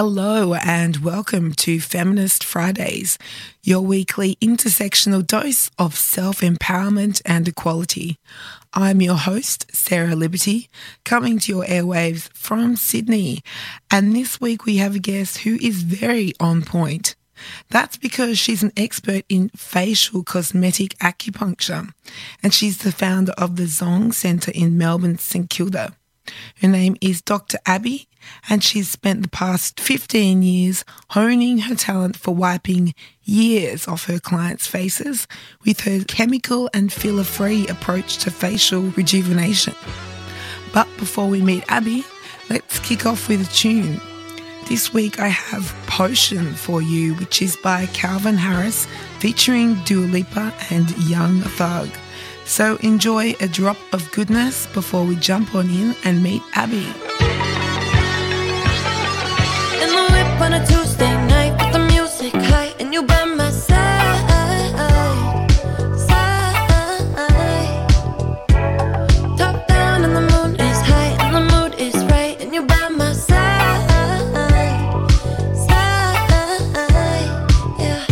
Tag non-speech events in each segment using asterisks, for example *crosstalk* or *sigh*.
Hello, and welcome to Feminist Fridays, your weekly intersectional dose of self empowerment and equality. I'm your host, Sarah Liberty, coming to your airwaves from Sydney. And this week we have a guest who is very on point. That's because she's an expert in facial cosmetic acupuncture, and she's the founder of the Zhong Centre in Melbourne, St Kilda. Her name is Dr. Abbie, and she's spent the past 15 years honing her talent for wiping years off her clients' faces with her chemical and filler free approach to facial rejuvenation. But before we meet Abbie, let's kick off with a tune. This week I have Potion for you, which is by Calvin Harris featuring Dua Lipa and Young Thug. So enjoy a drop of goodness before we jump on in and meet Abbie. On a Tuesday night with the music high and you by my side, side. Top down and the moon is high and the mood is right and you by my side, side. Yeah.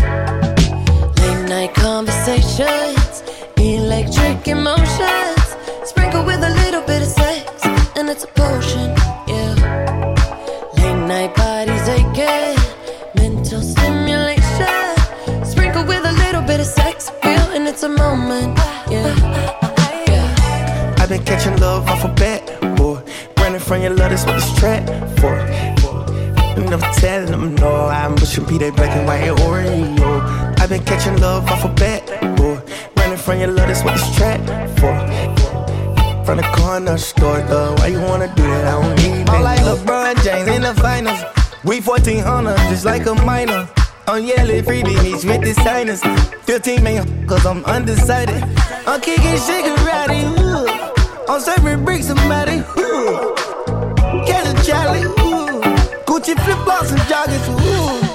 Late night conversations, electric emotions, sprinkle with a little bit of sex and it's a potion. Yeah. Been catching love off a bat, boy. Running from your love, that's what this track for. And I'm telling them no, I'm pushing P that black and white Oreo. I've been catching love off a bat, boy. Running from your love, that's what this track for. From the corner store, though, why you wanna do that? I don't need that. I'm like LeBron James in the finals. We 1400, just like a minor. I'm yelling free beach with the signers. 15 million, cause I'm undecided. I'm kicking shigarati, ooh. I'm serving bricks, somebody, ooh. Catch a ooh. Gucci flip flops and joggers, ooh.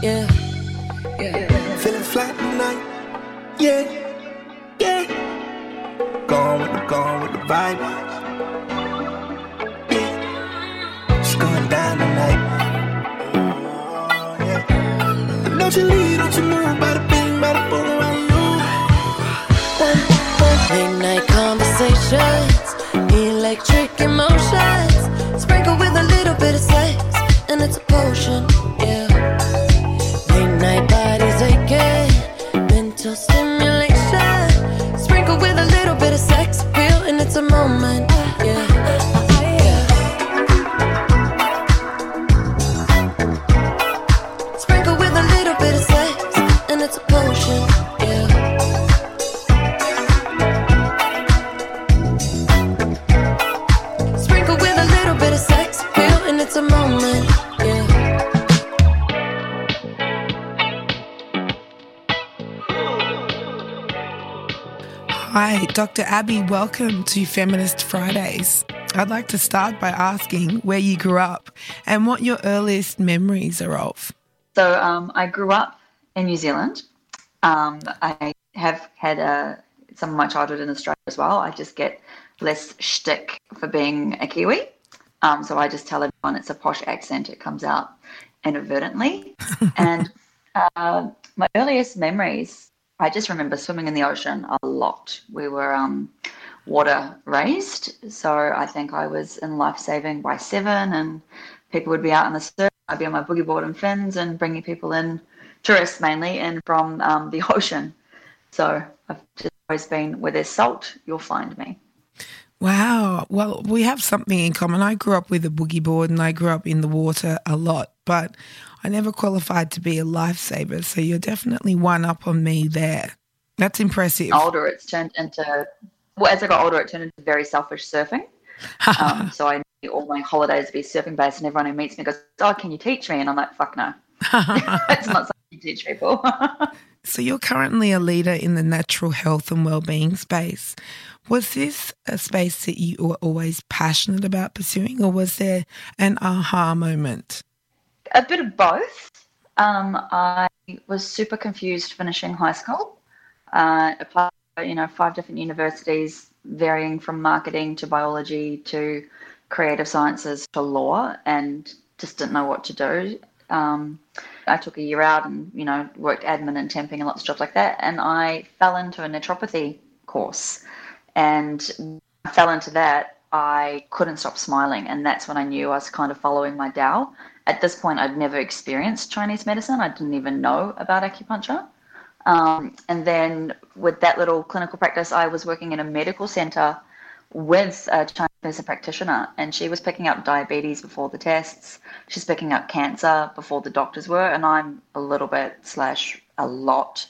Yeah. Abbie. Welcome to Feminist Fridays. I'd like to start by asking where you grew up and what your earliest memories are of. So um, I grew up in New Zealand. Um, I have had uh, some of my childhood in Australia as well. I just get less shtick for being a Kiwi. Um, so I just tell everyone it's a posh accent. It comes out inadvertently. *laughs* and uh, my earliest memories, I just remember swimming in the ocean a lot. We were um, water raised. So I think I was in life saving by seven, and people would be out in the surf. I'd be on my boogie board and fins and bringing people in, tourists mainly, in from um, the *laughs* ocean. So I've just always been where there's salt, you'll find me. Wow. Well, we have something in common. I grew up with a boogie board and I grew up in the water a lot, but I never qualified to be a lifesaver. So you're definitely one up on me there. That's impressive. Older, it's turned into well, as I got older, it turned into very selfish surfing. *laughs* um, so I need all my holidays to be surfing based, and everyone who meets me goes, "Oh, can you teach me?" And I'm like, "Fuck no, *laughs* it's not something you teach people." *laughs* so you're currently a leader in the natural health and well-being space. Was this a space that you were always passionate about pursuing, or was there an aha moment? A bit of both. Um, I was super confused finishing high school. Uh, applied, you know, five different universities, varying from marketing to biology to creative sciences to law, and just didn't know what to do. Um, I took a year out and you know worked admin and temping and lots of jobs like that, and I fell into a naturopathy course and I fell into that, I couldn't stop smiling. And that's when I knew I was kind of following my Tao. At this point, I'd never experienced Chinese medicine. I didn't even know about acupuncture. Um, and then with that little clinical practice, I was working in a medical center with a Chinese medicine practitioner, and she was picking up diabetes before the tests. She's picking up cancer before the doctors were, and I'm a little bit slash a lot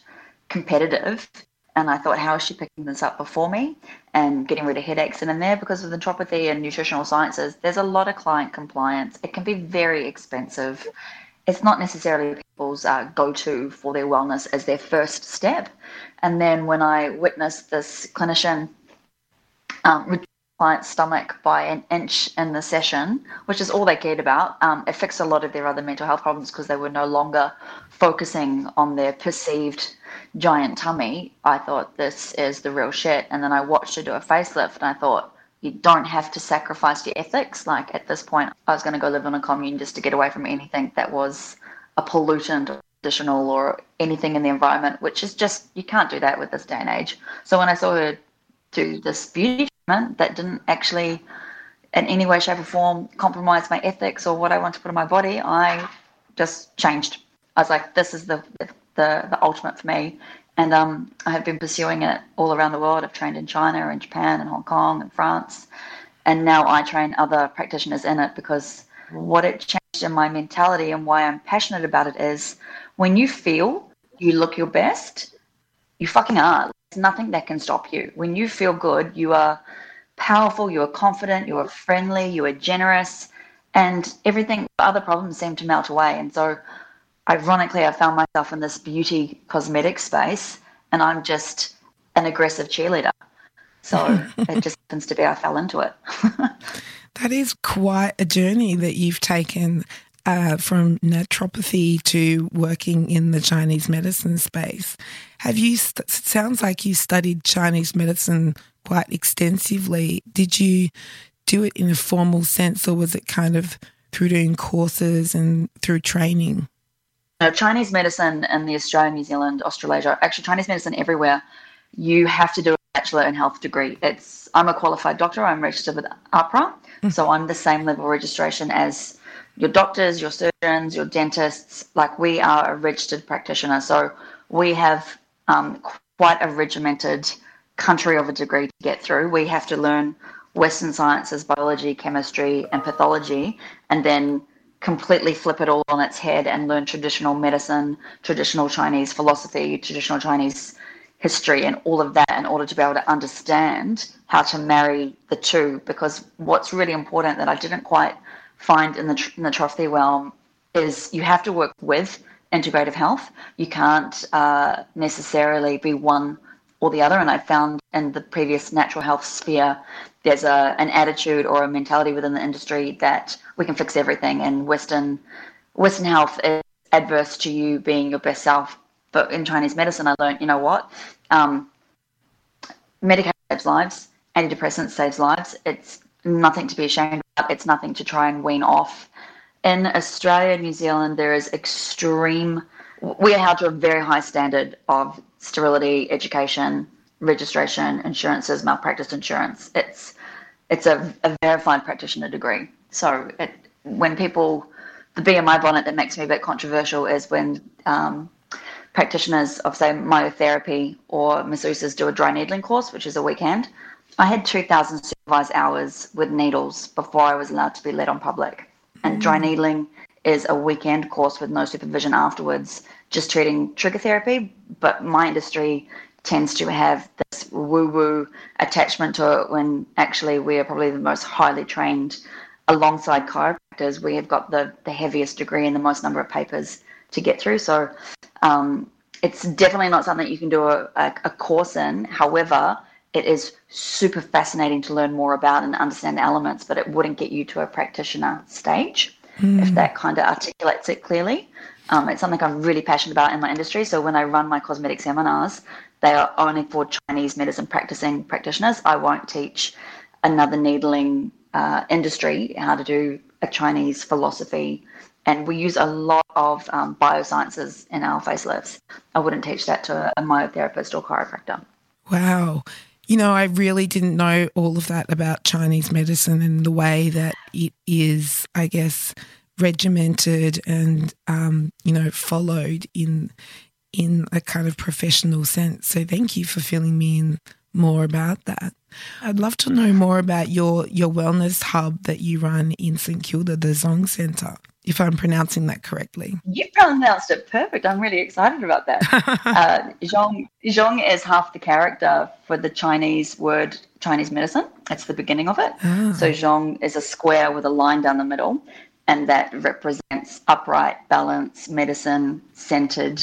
competitive and I thought, how is she picking this up before me and getting rid of headaches? And in there, because of naturopathy and nutritional sciences, there's a lot of client compliance. It can be very expensive. It's not necessarily people's uh, go to for their wellness as their first step. And then when I witnessed this clinician um, client's stomach by an inch in the session, which is all they cared about. Um, it fixed a lot of their other mental health problems because they were no longer focusing on their perceived giant tummy. I thought this is the real shit. And then I watched her do a facelift and I thought, you don't have to sacrifice your ethics. Like at this point, I was going to go live in a commune just to get away from anything that was a pollutant additional or anything in the environment, which is just, you can't do that with this day and age. So when I saw her do this beauty that didn't actually in any way, shape, or form compromise my ethics or what I want to put in my body, I just changed. I was like, this is the the, the ultimate for me. And um, I have been pursuing it all around the world. I've trained in China and Japan and Hong Kong and France. And now I train other practitioners in it because what it changed in my mentality and why I'm passionate about it is when you feel you look your best, you fucking are. There's nothing that can stop you. When you feel good, you are powerful, you are confident, you are friendly, you are generous, and everything, other problems seem to melt away. And so, ironically, I found myself in this beauty cosmetic space, and I'm just an aggressive cheerleader. So it *laughs* just happens to be I fell into it. *laughs* that is quite a journey that you've taken uh, from naturopathy to working in the Chinese medicine space. Have you? St- sounds like you studied Chinese medicine quite extensively. Did you do it in a formal sense, or was it kind of through doing courses and through training? No, Chinese medicine in the Australia, New Zealand, Australasia, actually Chinese medicine everywhere, you have to do a bachelor in health degree. It's I'm a qualified doctor. I'm registered with AHPRA, mm. so I'm the same level registration as your doctors, your surgeons, your dentists, like we are a registered practitioner. So we have um, quite a regimented country of a degree to get through. We have to learn Western sciences, biology, chemistry, and pathology, and then completely flip it all on its head and learn traditional medicine, traditional Chinese philosophy, traditional Chinese history, and all of that in order to be able to understand how to marry the two. Because what's really important that I didn't quite find in the, in the trophy realm is you have to work with integrative health. You can't uh, necessarily be one or the other. And I found in the previous natural health sphere, there's a, an attitude or a mentality within the industry that we can fix everything. And Western Western health is adverse to you being your best self. But in Chinese medicine, I learned, you know what? Um, medication saves lives. Antidepressants saves lives. It's nothing to be ashamed of. It's nothing to try and wean off. In Australia and New Zealand, there is extreme, we are held to a very high standard of sterility, education, registration, insurances, malpractice insurance. It's it's a, a verified practitioner degree. So it, when people, the my bonnet that makes me a bit controversial is when um, practitioners of say myotherapy or masseuses do a dry needling course, which is a weekend. I had 2,000 supervised hours with needles before I was allowed to be let on public. And dry mm. needling is a weekend course with no supervision afterwards, just treating trigger therapy. But my industry tends to have this woo woo attachment to it when actually we are probably the most highly trained alongside chiropractors. We have got the, the heaviest degree and the most number of papers to get through. So um, it's definitely not something you can do a, a, a course in. However, it is super fascinating to learn more about and understand the elements, but it wouldn't get you to a practitioner stage mm. if that kind of articulates it clearly. Um, it's something I'm really passionate about in my industry. So when I run my cosmetic seminars, they are only for Chinese medicine practicing practitioners. I won't teach another needling uh, industry how to do a Chinese philosophy. And we use a lot of um, biosciences in our facelifts. I wouldn't teach that to a myotherapist or chiropractor. Wow. You know, I really didn't know all of that about Chinese medicine and the way that it is, I guess, regimented and um, you know followed in in a kind of professional sense. So thank you for filling me in more about that. I'd love to know more about your your wellness hub that you run in St Kilda, the Zhong Centre if I'm pronouncing that correctly. You pronounced it perfect. I'm really excited about that. *laughs* uh, Zhong, Zhong is half the character for the Chinese word Chinese medicine. It's the beginning of it. Ah. So Zhong is a square with a line down the middle, and that represents upright, balance, medicine, centered,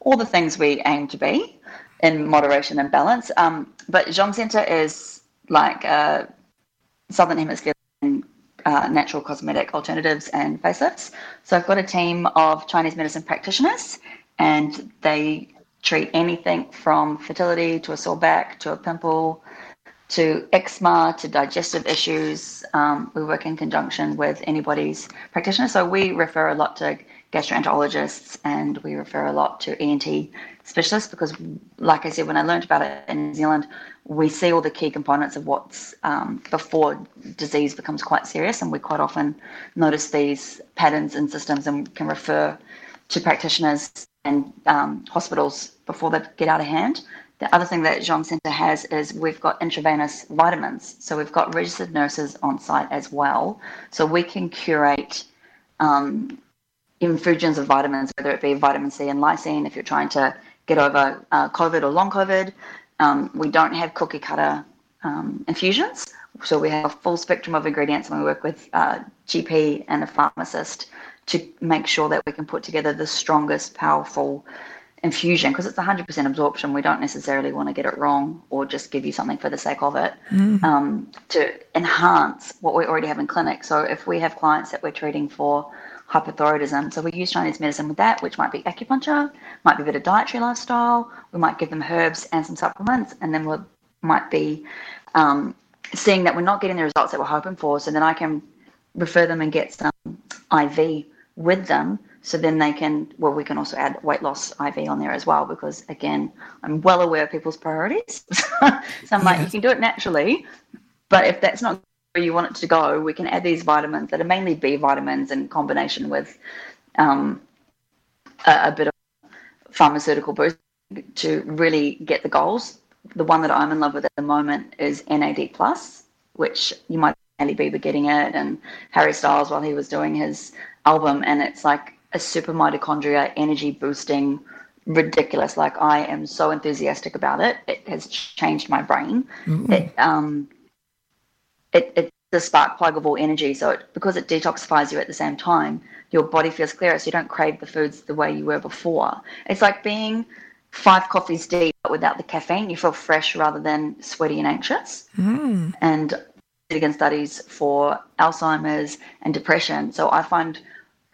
all the things we aim to be in moderation and balance. Um, but Zhong Center is like a Southern Hemisphere uh, natural cosmetic alternatives and facelifts. So I've got a team of Chinese medicine practitioners, and they treat anything from fertility to a sore back to a pimple to eczema to digestive issues. Um, we work in conjunction with anybody's practitioner. So we refer a lot to gastroenterologists and we refer a lot to ENT specialists because, like I said, when I learned about it in New Zealand, we see all the key components of what's um, before disease becomes quite serious, and we quite often notice these patterns and systems and can refer to practitioners and um, hospitals before they get out of hand. The other thing that Zhong Center has is we've got intravenous vitamins. So we've got registered nurses on site as well. So we can curate um, infusions of vitamins, whether it be vitamin C and lysine if you're trying to get over uh, COVID or long COVID. Um, we don't have cookie cutter um, infusions. So we have a full spectrum of ingredients and we work with uh, GP and a pharmacist to make sure that we can put together the strongest, powerful infusion because it's 100% absorption. We don't necessarily want to get it wrong or just give you something for the sake of it mm. um, to enhance what we already have in clinic. So if we have clients that we're treating for hypothyroidism. So we use Chinese medicine with that, which might be acupuncture, might be a bit of dietary lifestyle. We might give them herbs and some supplements, and then we might be um, seeing that we're not getting the results that we're hoping for. So then I can refer them and get some IV with them. So then they can, well, we can also add weight loss IV on there as well, because again, I'm well aware of people's priorities. *laughs* so I'm yes. like, you can do it naturally, but if that's not you want it to go, we can add these vitamins that are mainly B vitamins in combination with um, a, a, bit of pharmaceutical boost to really get the goals. The one that I'm in love with at the moment is NAD plus, which you might Hailey Bieber getting it, and Harry Styles while he was doing his album, and it's like a super mitochondria energy boosting ridiculous. Like I am so enthusiastic about it. It has changed my brain. Mm-hmm. It um it, it's the spark plug of all energy. So it, because it detoxifies you at the same time, your body feels clearer. So you don't crave the foods the way you were before. It's like being five coffees deep, but without the caffeine. You feel fresh rather than sweaty and anxious. Mm. And again, studies for Alzheimer's and depression. So I find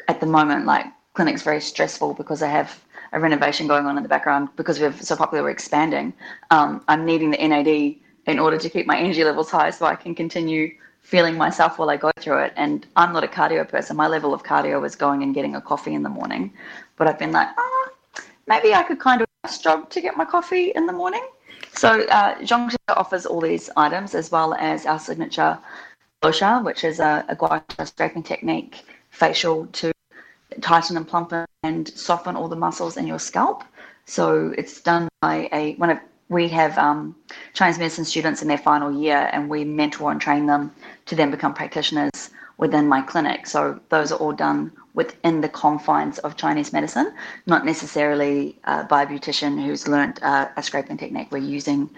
at the moment, like clinics very stressful because I have a renovation going on in the background because we're so popular, we're expanding. Um, I'm needing the NAD in order to keep my energy levels high so I can continue feeling myself while I go through it. And I'm not a cardio person. My level of cardio is going and getting a coffee in the morning. But I've been like, oh, maybe I could kind of jog to get my coffee in the morning. So uh, Zhongxia offers all these items as well as our signature Losha, which is a, a gua sha scraping technique, facial to tighten and plump and soften all the muscles in your scalp. So it's done by a one of we have um, Chinese medicine students in their final year, and we mentor and train them to then become practitioners within my clinic. So those are all done within the confines of Chinese medicine, not necessarily uh, by a beautician who's learned uh, a scraping technique. We're using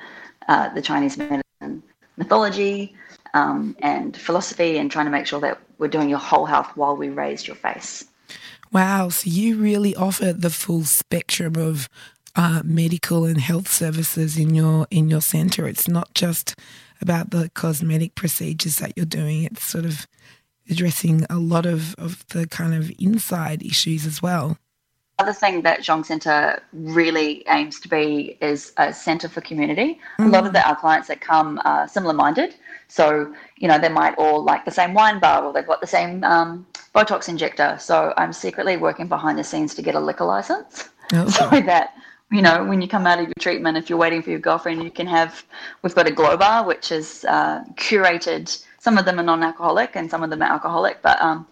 uh, the Chinese medicine mythology um, and philosophy and trying to make sure that we're doing your whole health while we raise your face. Wow, so you really offer the full spectrum of uh, medical and health services in your in your centre. It's not just about the cosmetic procedures that you're doing. It's sort of addressing a lot of, of the kind of inside issues as well. Other thing that Zhong Centre really aims to be is a centre for community. Mm. A lot of the, our clients that come are similar minded. So, you know, they might all like the same wine bar or they've got the same um, Botox injector. So I'm secretly working behind the scenes to get a liquor license oh. *laughs* so that you know, when you come out of your treatment, if you're waiting for your girlfriend, you can have, we've got a glow bar, which is uh, curated. Some of them are non alcoholic and some of them are alcoholic, but um,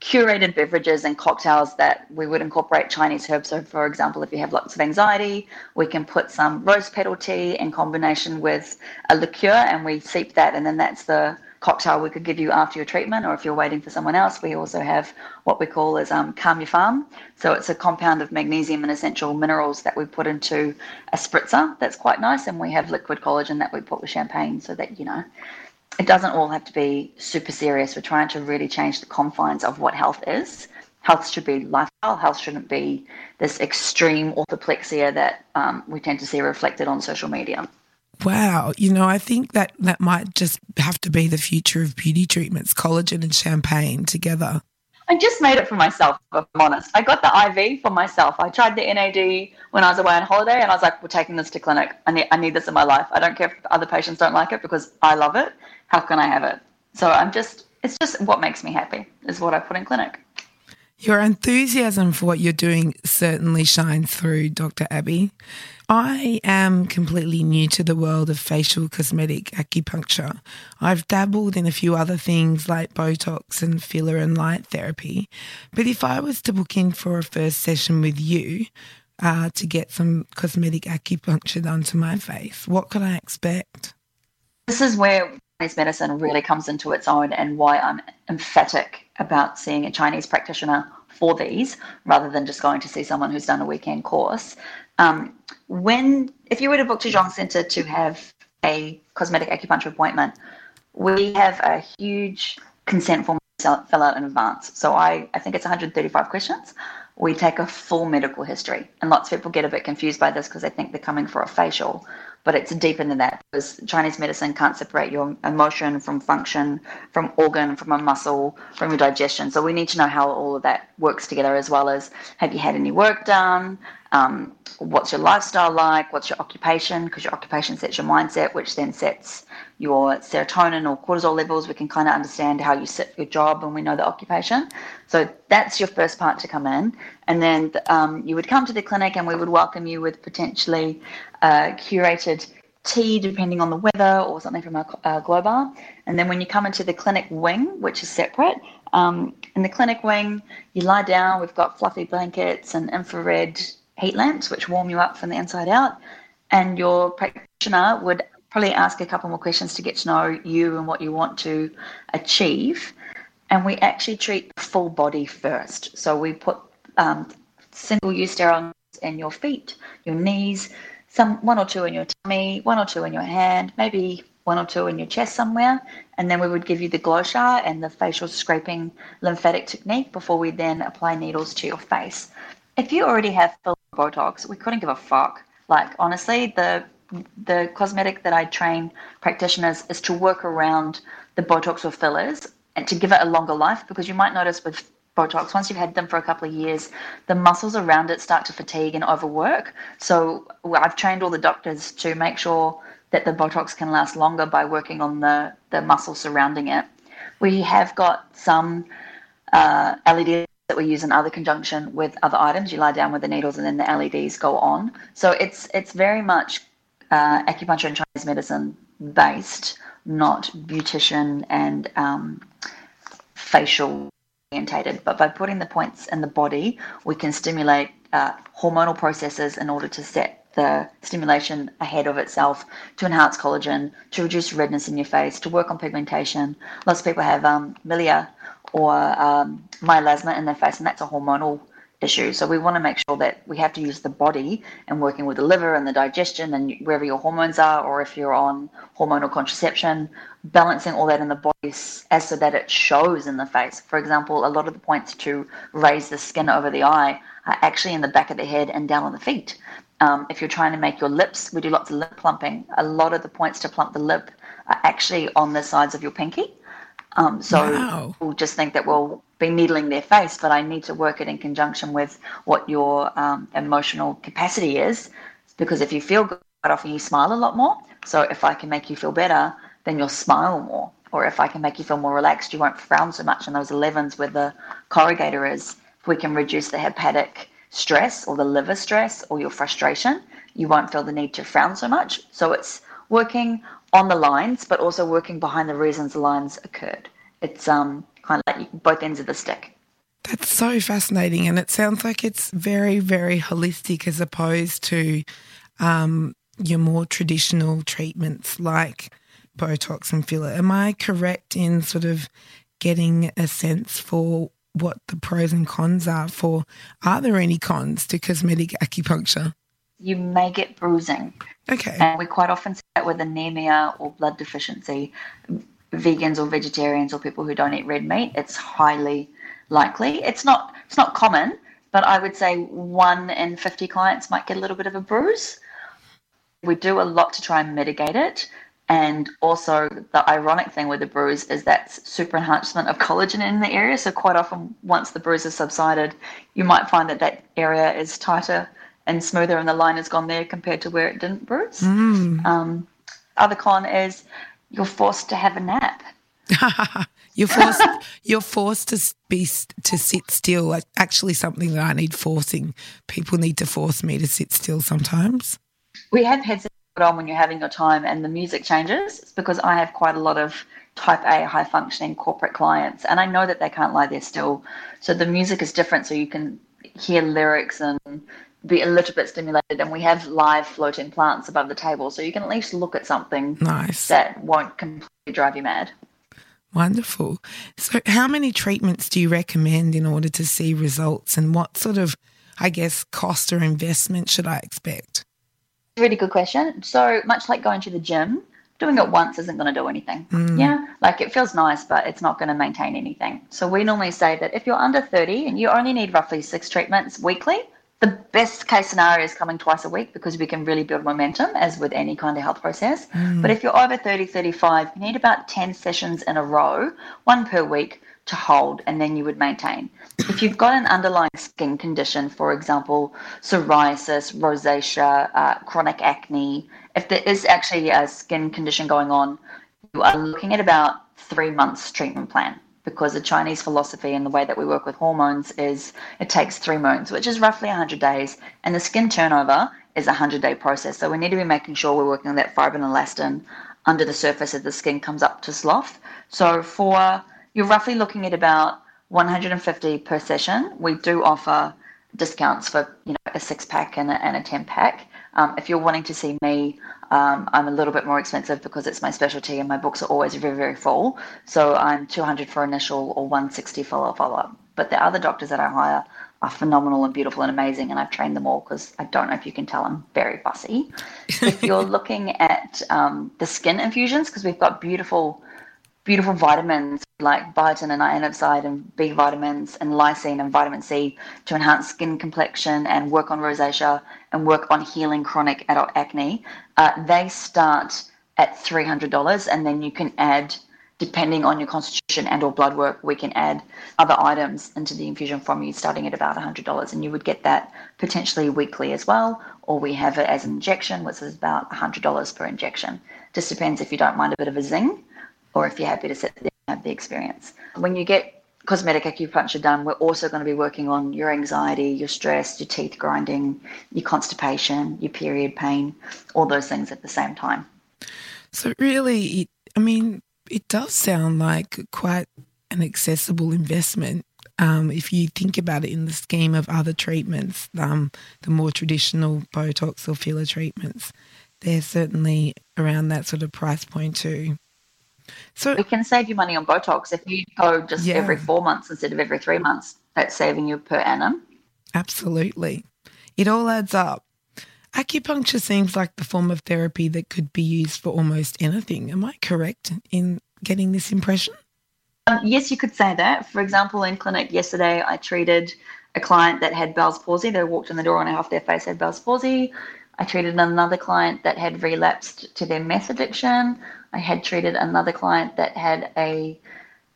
curated beverages and cocktails that we would incorporate Chinese herbs. So, for example, if you have lots of anxiety, we can put some rose petal tea in combination with a liqueur and we seep that, and then that's the cocktail we could give you after your treatment, or if you're waiting for someone else, we also have what we call as um, Calm Your Farm. So it's a compound of magnesium and essential minerals that we put into a spritzer. That's quite nice, and we have liquid collagen that we put with champagne, so that you know it doesn't all have to be super serious. We're trying to really change the confines of what health is. Health should be lifestyle. Health shouldn't be this extreme orthorexia that um, we tend to see reflected on social media. Wow, you know, I think that that might just have to be the future of beauty treatments, collagen and champagne together. I just made it for myself, if I'm honest. I got the IV for myself. I tried the NAD when I was away on holiday and I was like, we're taking this to clinic. I need, I need this in my life. I don't care if other patients don't like it because I love it. How can I have it? So I'm just, it's just what makes me happy is what I put in clinic. Your enthusiasm for what you're doing certainly shines through, Dr. Abbie. I am completely new to the world of facial cosmetic acupuncture. I've dabbled in a few other things like Botox and filler and light therapy. But if I was to book in for a first session with you uh, to get some cosmetic acupuncture done to my face, what could I expect? This is where Chinese medicine really comes into its own and why I'm emphatic about seeing a Chinese practitioner for these rather than just going to see someone who's done a weekend course. Um, when if you were to book to Zhong Center to have a cosmetic acupuncture appointment, we have a huge consent form fill out in advance. So I, I think it's 135 questions. We take a full medical history, and lots of people get a bit confused by this because they think they're coming for a facial but it's deeper than that because Chinese medicine can't separate your emotion from function, from organ, from a muscle, from your digestion. So we need to know how all of that works together, as well as have you had any work done? Um, what's your lifestyle like? What's your occupation? Because your occupation sets your mindset, which then sets your serotonin or cortisol levels. We can kind of understand how you sit your job when we know the occupation. So that's your first part to come in. And then um, you would come to the clinic and we would welcome you with potentially uh, curated tea, depending on the weather, or something from our, our glow bar. And then when you come into the clinic wing, which is separate, um, in the clinic wing, you lie down. We've got fluffy blankets and infrared heat lamps, which warm you up from the inside out. And your practitioner would probably ask a couple more questions to get to know you and what you want to achieve. And we actually treat the full body first. So we put um, single use sterile in your feet, your knees, some one or two in your tummy, one or two in your hand, maybe one or two in your chest somewhere, and then we would give you the gua and the facial scraping lymphatic technique before we then apply needles to your face. If you already have filler Botox, we couldn't give a fuck. Like honestly, the the cosmetic that I train practitioners is to work around the Botox or fillers and to give it a longer life because you might notice with Botox, once you've had them for a couple of years, the muscles around it start to fatigue and overwork. So I've trained all the doctors to make sure that the Botox can last longer by working on the, the muscle surrounding it. We have got some uh, LEDs that we use in other conjunction with other items. You lie down with the needles and then the LEDs go on. So it's it's very much uh, acupuncture and Chinese medicine based, not beautician and um, facial orientated. But by putting the points in the body, we can stimulate uh, hormonal processes in order to set the stimulation ahead of itself to enhance collagen, to reduce redness in your face, to work on pigmentation. Lots of people have um, milia or um, in their face, and that's a hormonal issue. So we want to make sure that we have to use the body and working with the liver and the digestion and wherever your hormones are, or if you're on hormonal contraception, balancing all that in the body as so that it shows in the face. For example, a lot of the points to raise the skin over the eye are actually in the back of the head and down on the feet. Um, if you're trying to make your lips, we do lots of lip plumping. A lot of the points to plump the lip are actually on the sides of your pinky. Um, so wow. we'll just think that we'll be needling their face, but I need to work it in conjunction with what your um, emotional capacity is. Because if you feel good, often you smile a lot more. So if I can make you feel better, then you'll smile more. Or if I can make you feel more relaxed, you won't frown so much. And those 11s where the corrugator is, if we can reduce the hepatic stress or the liver stress or your frustration, you won't feel the need to frown so much. So it's working on the lines, but also working behind the reasons the lines occurred. It's um, kind of like both ends of the stick. That's so fascinating. And it sounds like it's very, very holistic as opposed to um, your more traditional treatments like Botox and filler. Am I correct in sort of getting a sense for what the pros and cons are for are there any cons to cosmetic acupuncture? You may get bruising. Okay. And we quite often see that with anemia or blood deficiency. Vegans or vegetarians or people who don't eat red meat, it's highly likely. It's not it's not common, but I would say one in fifty clients might get a little bit of a bruise. We do a lot to try and mitigate it. And also, the ironic thing with the bruise is that super enhancement of collagen in the area. So, quite often, once the bruise has subsided, you might find that that area is tighter and smoother and the line has gone there compared to where it didn't bruise. Mm. Um, other con is you're forced to have a nap. *laughs* you're forced. you're forced to be to sit still. Actually, something that I need forcing. People need to force me to sit still sometimes. We have headsets on when you're having your time and the music changes. It's because I have quite a lot of type A high functioning corporate clients and I know that they can't lie there still. So the music is different so you can hear lyrics and be a little bit stimulated and we have live floating plants above the table so you can at least look at something nice that won't completely drive you mad. Wonderful. So how many treatments do you recommend in order to see results and what sort of I guess cost or investment should I expect? Really good question. So much like going to the gym, doing it once isn't going to do anything. Mm. Yeah, like it feels nice, but it's not going to maintain anything. So we normally say that if you're under 30 and you only need roughly six treatments weekly, the best case scenario is coming twice a week because we can really build momentum as with any kind of health process. Mm. But if you're over 30, 35, you need about 10 sessions in a row, one per week to hold and then you would maintain. If you've got an underlying skin condition, for example, psoriasis, rosacea, uh, chronic acne, if there is actually a skin condition going on, you are looking at about three months treatment plan because the Chinese philosophy and the way that we work with hormones is it takes three moons, which is roughly 100 days, and the skin turnover is a 100 day process. So we need to be making sure we're working on that fibrin elastin under the surface as the skin comes up to slough. So for you're roughly looking at about 150 per session. We do offer discounts for you know a six pack and a, and a 10 pack. Um, if you're wanting to see me, um, I'm a little bit more expensive because it's my specialty and my books are always very, very full. So I'm 200 for initial or 160 for a follow up. But the other doctors that I hire are phenomenal and beautiful and amazing, and I've trained them all because I don't know if you can tell I'm very fussy. *laughs* if you're looking at um, the skin infusions, because we've got beautiful beautiful vitamins like biotin and iron oxide and B vitamins and lysine and vitamin C to enhance skin complexion and work on rosacea and work on healing chronic adult acne. Uh, they start at $300 and then you can add depending on your constitution and or blood work we can add other items into the infusion from you starting at about $100 and you would get that potentially weekly as well or we have it as an injection which is about $100 per injection just depends if you don't mind a bit of a zing or if you're happy to sit there have the experience. When you get cosmetic acupuncture done, we're also going to be working on your anxiety, your stress, your teeth grinding, your constipation, your period pain, all those things at the same time. So, really, I mean, it does sound like quite an accessible investment. Um, if you think about it in the scheme of other treatments, um, the more traditional Botox or filler treatments, they're certainly around that sort of price point too. So We can save you money on Botox if you go just Yeah. every four months instead of every three months. That's saving you per annum. Absolutely. It all adds up. Acupuncture seems like the form of therapy that could be used for almost anything. Am I correct in getting this impression? Um, yes, you could say that. For example, in clinic yesterday, I treated a client that had Bell's palsy. They walked in the door and half their face had Bell's palsy. I treated another client that had relapsed to their meth addiction. I had treated another client that had a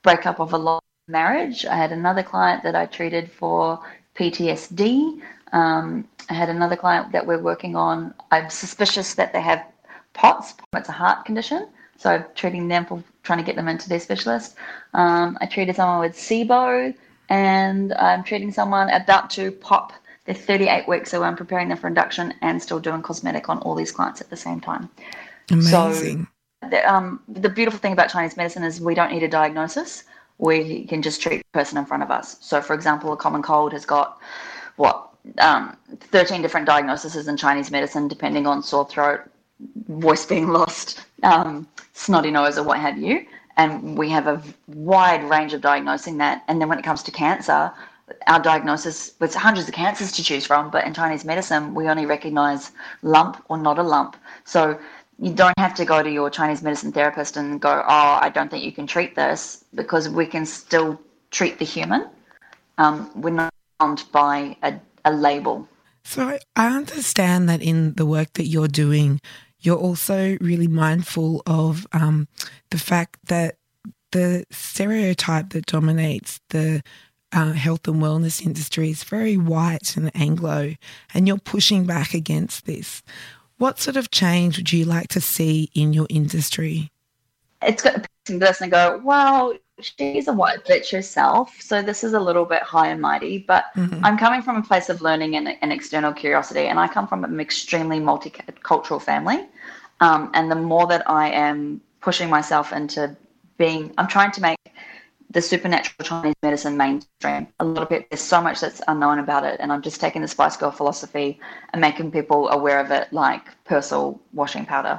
breakup of a long marriage. I had another client that I treated for PTSD. Um, I had another client that we're working on. I'm suspicious that they have POTS. It's a heart condition. So I'm treating them for trying to get them into their specialist. Um, I treated someone with SIBO, and I'm treating someone about to pop. They're 38 weeks, so I'm preparing them for induction and still doing cosmetic on all these clients at the same time. Amazing. The, um, the beautiful thing about Chinese medicine is we don't need a diagnosis. We can just treat the person in front of us. So, for example, a common cold has got what um, 13 different diagnoses in Chinese medicine, depending on sore throat, voice being *laughs* lost, um, snotty nose, or what have you. And we have a wide range of diagnosing that. And then when it comes to cancer, our diagnosis, with hundreds of cancers to choose from, but in Chinese medicine, we only recognize lump or not a lump. So you don't have to go to your Chinese medicine therapist and go, oh, I don't think you can treat this, because we can still treat the human. Um, we're not bound by a, a label. So I- understand that in the work that you're doing, you're also really mindful of um, the fact that the stereotype that dominates the uh, health and wellness industry is very white and Anglo, and you're pushing back against this. What sort of change would you like to see in your industry? it's got to person and go, well, she's a white bitch herself, so this is a little bit high and mighty. But Mhm. I'm coming from a place of learning and, and external curiosity, and I come from an extremely multicultural family. Um, and the more that I am pushing myself into being, I'm trying to make the supernatural Chinese medicine mainstream. A lot of it, there's so much that's unknown about it, and I'm just taking the Spice Girl philosophy and making people aware of it, like Persil washing powder.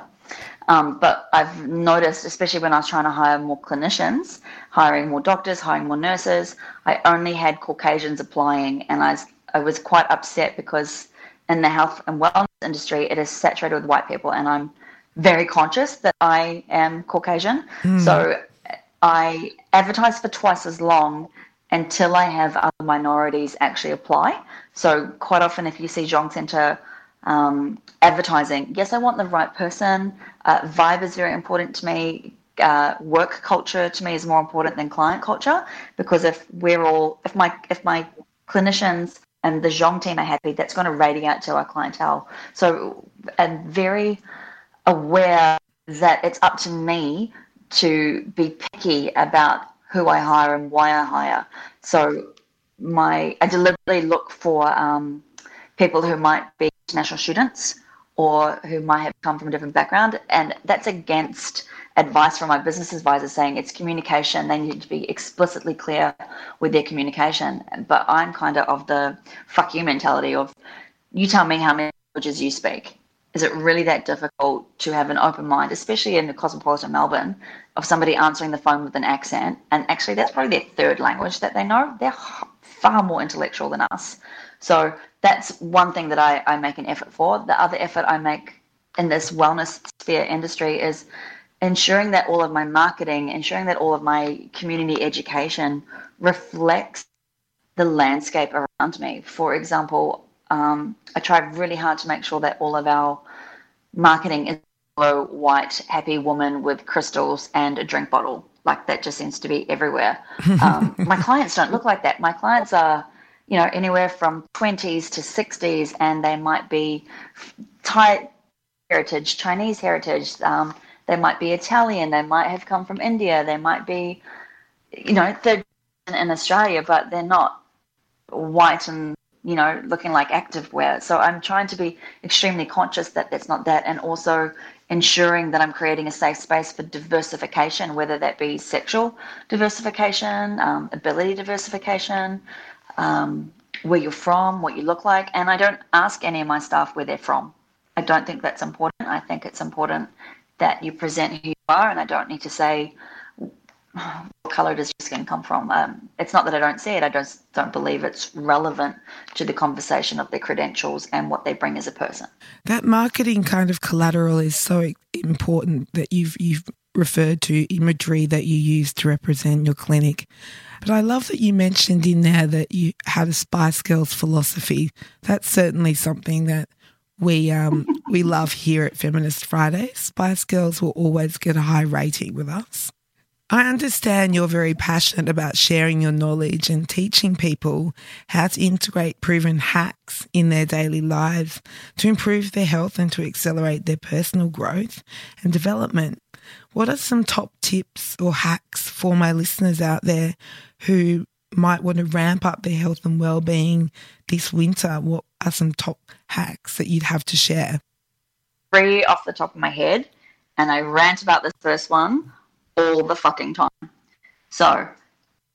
Um, but I've noticed, especially when I was trying to hire more clinicians, hiring more doctors, hiring more nurses, I only had Caucasians applying, and I was, I was quite upset because in the health and wellness industry, it is saturated with white people, and I'm very conscious that I am Caucasian. So I advertise for twice as long until I have other minorities actually apply. So quite often, if you see Zhong Center um, advertising, yes, I want the right person. Uh, vibe is very important to me. Uh, work culture to me is more important than client culture because if we're all, if my if my clinicians and the Zhong team are happy, that's going to radiate to our clientele. So, and very aware that it's up to me to be picky about who I hire and why I hire. So my I deliberately look for um, people who might be international students or who might have come from a different background, and that's against advice from my business advisor saying it's communication. They need to be explicitly clear with their communication. But I'm kind of of the fuck you mentality of you tell me how many languages you speak. Is it really that difficult to have an open mind, especially in the cosmopolitan Melbourne, of somebody answering the phone with an accent? And actually, that's probably their third language that they know. They're far more intellectual than us. So that's one thing that I, I make an effort for. The other effort I make in this wellness sphere industry is ensuring that all of my marketing, ensuring that all of my community education reflects the landscape around me. For example, um, I try really hard to make sure that all of our marketing is a white, happy woman with crystals and a drink bottle. Like that just seems to be everywhere. Um, *laughs* my clients don't look like that. My clients are, you know, anywhere from 20s to 60s, and they might be Thai heritage, Chinese heritage. Um, they might be Italian. They might have come from India. They might be, you know, third in Australia, but they're not white and you know looking like activewear. So I'm trying to be extremely conscious that that's not that, and also ensuring that I'm creating a safe space for diversification, whether that be sexual diversification, um, ability diversification, um, where you're from, what you look like, and I don't ask any of my staff where they're from. I don't think that's important. I think it's important that you present who you are, and I don't need to say what color does your skin come from. Um, it's not that I don't see it; I just don't believe it's relevant to the conversation of their credentials and what they bring as a person. That marketing kind of collateral is so important that you've you've referred to imagery that you use to represent your clinic. But I love that you mentioned in there that you had a Spice Girls philosophy. That's certainly something that we um, we love here at Feminist Friday. Spice Girls will always get a high rating with us. I understand you're very passionate about sharing your knowledge and teaching people how to integrate proven hacks in their daily lives to improve their health and to accelerate their personal growth and development. What are some top tips or hacks for my listeners out there who might want to ramp up their health and well-being this winter? What are some top hacks that you'd have to share? Three off the top of my head, and I rant about this first one all the fucking time. So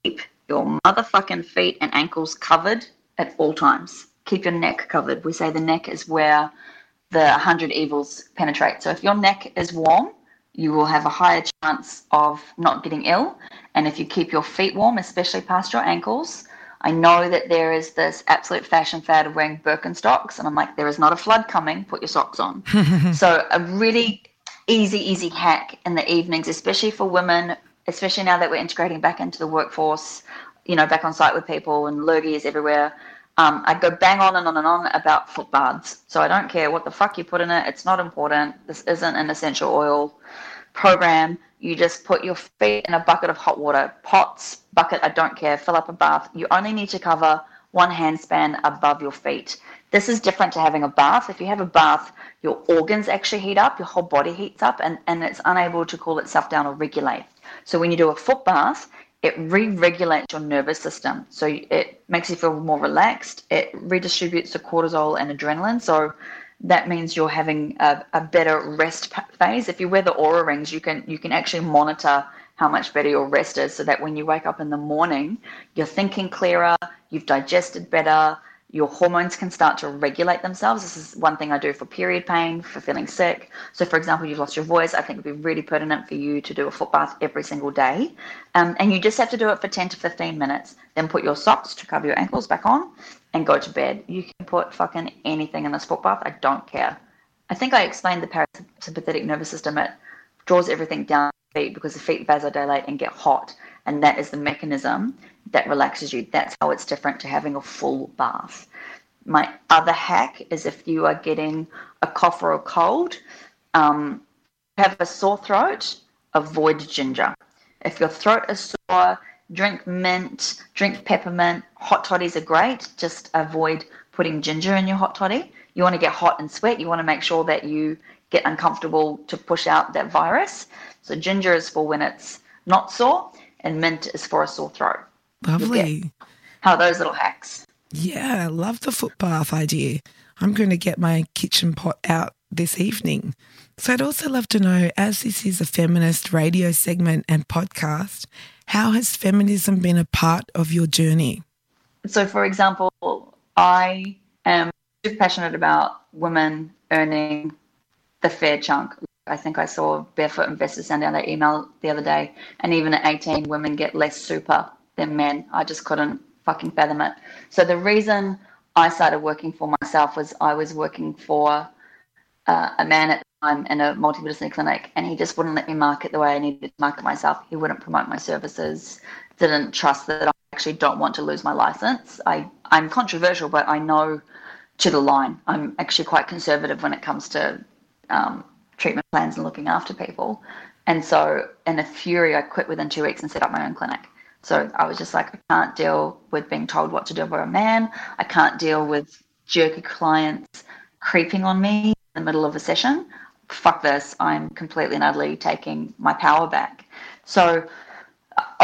keep your motherfucking feet and ankles covered at all times. Keep your neck covered. We say the neck is where the hundred evils penetrate. So if your neck is warm, you will have a higher chance of not getting ill. And if you keep your feet warm, especially past your ankles, I know that there is this absolute fashion fad of wearing Birkenstocks, and I'm like, there is not a flood coming. Put your socks on. *laughs* so a really easy, easy hack in the evenings, especially for women, especially now that we're integrating back into the workforce, you know, back on site with people and lurgies everywhere. Um, I go bang on and on and on about foot baths. So I don't care what the fuck you put in it. It's not important. This isn't an essential oil program. You just put your feet in a bucket of hot water, pots, bucket, I don't care, fill up a bath. You only need to cover one handspan above your feet. This is different to having a bath. If you have a bath, your organs actually heat up, your whole body heats up, and, and it's unable to cool itself down or regulate. So when you do a foot bath, it re-regulates your nervous system. So it makes you feel more relaxed. It redistributes the cortisol and adrenaline. So that means you're having a, a better rest phase. If you wear the Oura rings, you can you can actually monitor how much better your rest is, so that when you wake up in the morning, you're thinking clearer, you've digested better, your hormones can start to regulate themselves. This is one thing I do for period pain, for feeling sick. So, for example, you've lost your voice. I think it'd be really pertinent for you to do a foot bath every single day. Um, and you just have to do it for 10 to 15 minutes. Then put your socks to cover your ankles back on and go to bed. You can put fucking anything in this foot bath. I don't care. I think I explained the parasympathetic nervous system. It draws everything down feet because the feet vasodilate and get hot. And that is the mechanism that relaxes you. That's how it's different to having a full bath. My other hack is if you are getting a cough or a cold, um, have a sore throat, avoid ginger. If your throat is sore, drink mint, drink peppermint. Hot toddies are great. Just avoid putting ginger in your hot toddy. You want to get hot and sweat. You want to make sure that you get uncomfortable to push out that virus. So ginger is for when it's not sore, and mint is for a sore throat. Lovely. How those little hacks. Yeah, I love the foot bath idea. I'm going to get my kitchen pot out this evening. So I'd also love to know, as this is a feminist radio segment and podcast, how has feminism been a part of your journey? So, for example, I am passionate about women earning the fair chunk. I think I saw Barefoot Investors send out an email the other day, and even at 18, women get less super than men. I just couldn't fucking fathom it. So the reason I started working for myself was I was working for uh, a man at the time in a multidisciplinary clinic, and he just wouldn't let me market the way I needed to market myself. He wouldn't promote my services. Didn't trust that I actually don't want to lose my license. I I'm controversial, but I know to the line. I'm actually quite conservative when it comes to um, treatment plans and looking after people. And so, in a fury, I quit within two weeks and set up my own clinic. So I was just like, I can't deal with being told what to do by a man. I can't deal with jerky clients creeping on me in the middle of a session. Fuck this. I'm completely and utterly taking my power back. So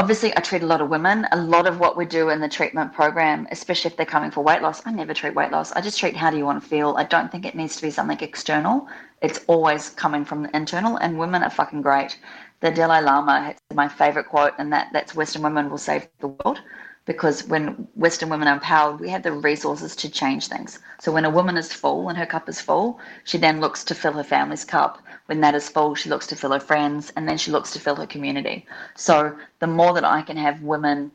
obviously I treat a lot of women. A lot of what we do in the treatment program, especially if they're coming for weight loss, I never treat weight loss. I just treat how do you want to feel. I don't think it needs to be something external. It's always coming from the internal and women are fucking great the Dalai Lama, my favorite quote, and that that's Western women will save the world. Because when Western women are empowered, we have the resources to change things. So when a woman is full and her cup is full, she then looks to fill her family's cup. When that is full, she looks to fill her friends, and then she looks to fill her community. So the more that I can have women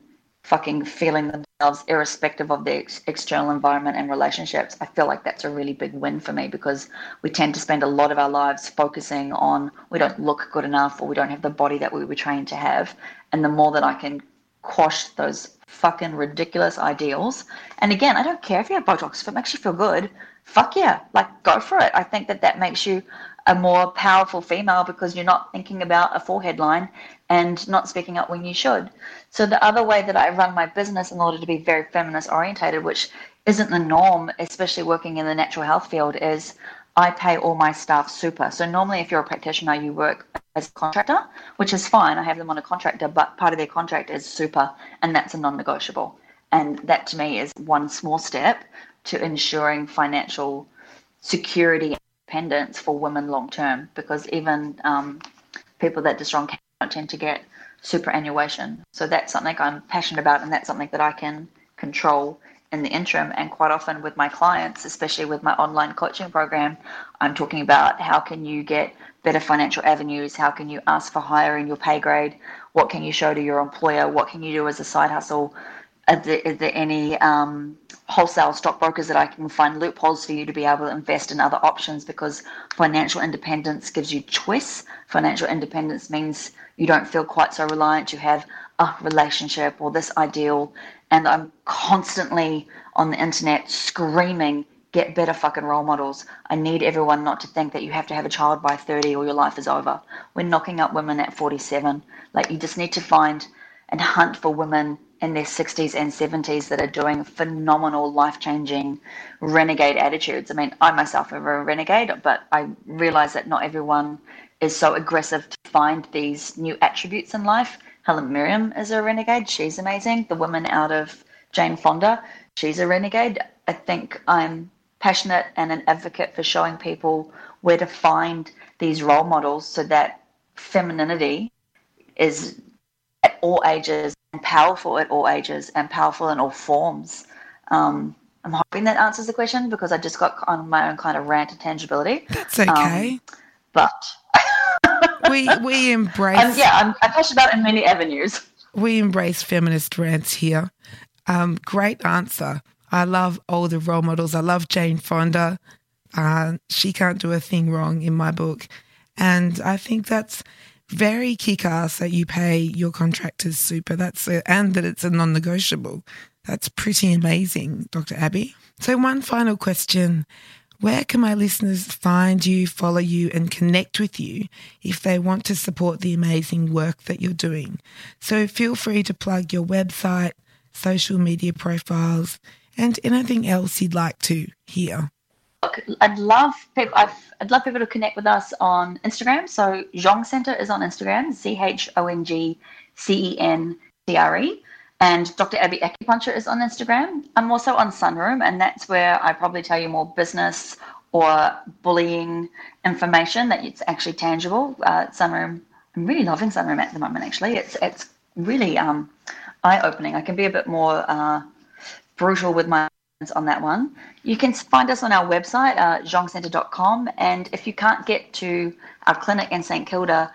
fucking feeling themselves irrespective of the ex- external environment and relationships i feel like that's a really big win for me because we tend to spend a lot of our lives focusing on we don't look good enough or we don't have the body that we were trained to have and the more that i can quash those fucking ridiculous ideals. And again i don't care if you have botox. If it makes you feel good fuck yeah. Like go for it. I think that that makes you a more powerful female because you're not thinking about a forehead line and not speaking up when you should. So the other way that I run my business in order to be very feminist orientated, which isn't the norm, especially working in the natural health field, is I pay all my staff super. So normally if you're a practitioner, you work as a contractor, which is fine. I have them on a contractor, but part of their contract is super and that's a non-negotiable. And that to me is one small step to ensuring financial security and independence for women long term because even um, people that strong don't tend to get superannuation. So that's something I'm passionate about, and that's something that I can control in the interim. And quite often with my clients, especially with my online coaching program, I'm talking about how can you get better financial avenues? How can you ask for higher in your pay grade? What can you show to your employer? What can you do as a side hustle? Is there, is there any um, wholesale stockbrokers that I can find loopholes for you to be able to invest in other options? Because financial independence gives you choice. Financial independence means you don't feel quite so reliant. You have a relationship or this ideal. And I'm constantly on the internet screaming, get better fucking role models. I need everyone not to think that you have to have a child by 30 or your life is over. We're knocking up women at 47. Like, you just need to find and hunt for women in their 60s and 70s that are doing phenomenal, life changing, renegade attitudes. I mean, I myself am a renegade, but I realize that not everyone is so aggressive to find these new attributes in life. Helen Mirren is a renegade. She's amazing. The woman out of Jane Fonda, she's a renegade. I think I'm passionate and an advocate for showing people where to find these role models so that femininity is at all ages powerful at all ages and powerful in all forms. Um, I'm hoping that answers the question because I just got on my own kind of rant of tangibility. That's okay. Um, but *laughs* we we embrace. Um, yeah, I'm, I'm passionate about in many avenues. We embrace feminist rants here. Um, great answer. I love older role models. I love Jane Fonda. Uh, she can't do a thing wrong in my book, and I think that's very kick-ass that you pay your contractors super. That's a, and that it's a non-negotiable. That's pretty amazing, Dr. Abbie. So one final question. Where can my listeners find you, follow you, and connect with you if they want to support the amazing work that you're doing? So feel free to plug your website, social media profiles, and anything else you'd like to hear. I'd love people. i would love people to connect with us on Instagram. So Zhong Centre is on Instagram. Z H O N G C E N T R E. And Dr. Abbie Acupuncture is on Instagram. I'm also on Sunroom, and that's where I probably tell you more business or bullying information that it's actually tangible. Uh, Sunroom, I'm really loving Sunroom at the moment. Actually, it's it's really um, eye opening. I can be a bit more uh, brutal with my on that one. You can find us on our website, uh, zhongcentre.com. And if you can't get to our clinic in St. Kilda,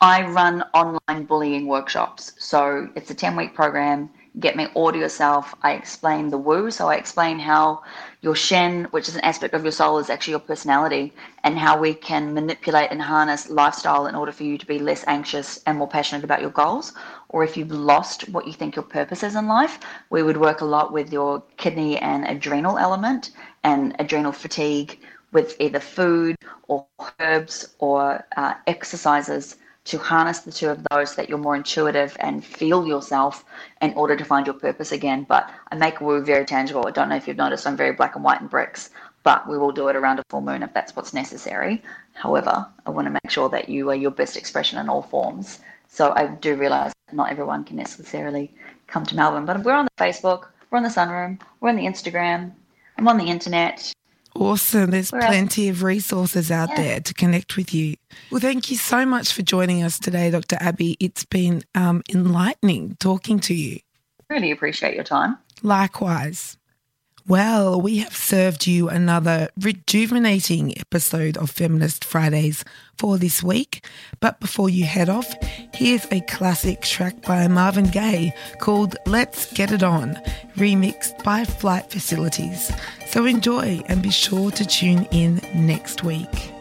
I run online bullying workshops. So it's a 10 week program. Get me all to yourself. I explain the woo. So I explain how your Shen, which is an aspect of your soul, is actually your personality, and how we can manipulate and harness lifestyle in order for you to be less anxious and more passionate about your goals. Or if you've lost what you think your purpose is in life, we would work a lot with your kidney and adrenal element and adrenal fatigue with either food or herbs or uh, exercises to harness the two of those so that you're more intuitive and feel yourself in order to find your purpose again. But I make woo very tangible. I don't know if you've noticed I'm very black and white and bricks, but we will do it around a full moon if that's what's necessary. However, I want to make sure that you are your best expression in all forms. So I do realize not everyone can necessarily come to Melbourne, but we're on the Facebook, we're on the Sunroom, we're on the Instagram, I'm on the internet. Awesome. There's plenty of resources out yeah. there to connect with you. Well, thank you so much for joining us today, Dr. Abbie. It's been um, enlightening talking to you. Really appreciate your time. Likewise. Well, we have served you another rejuvenating episode of Feminist Fridays for this week. But before you head off, here's a classic track by Marvin Gaye called Let's Get It On, remixed by Flight Facilities. So enjoy and be sure to tune in next week.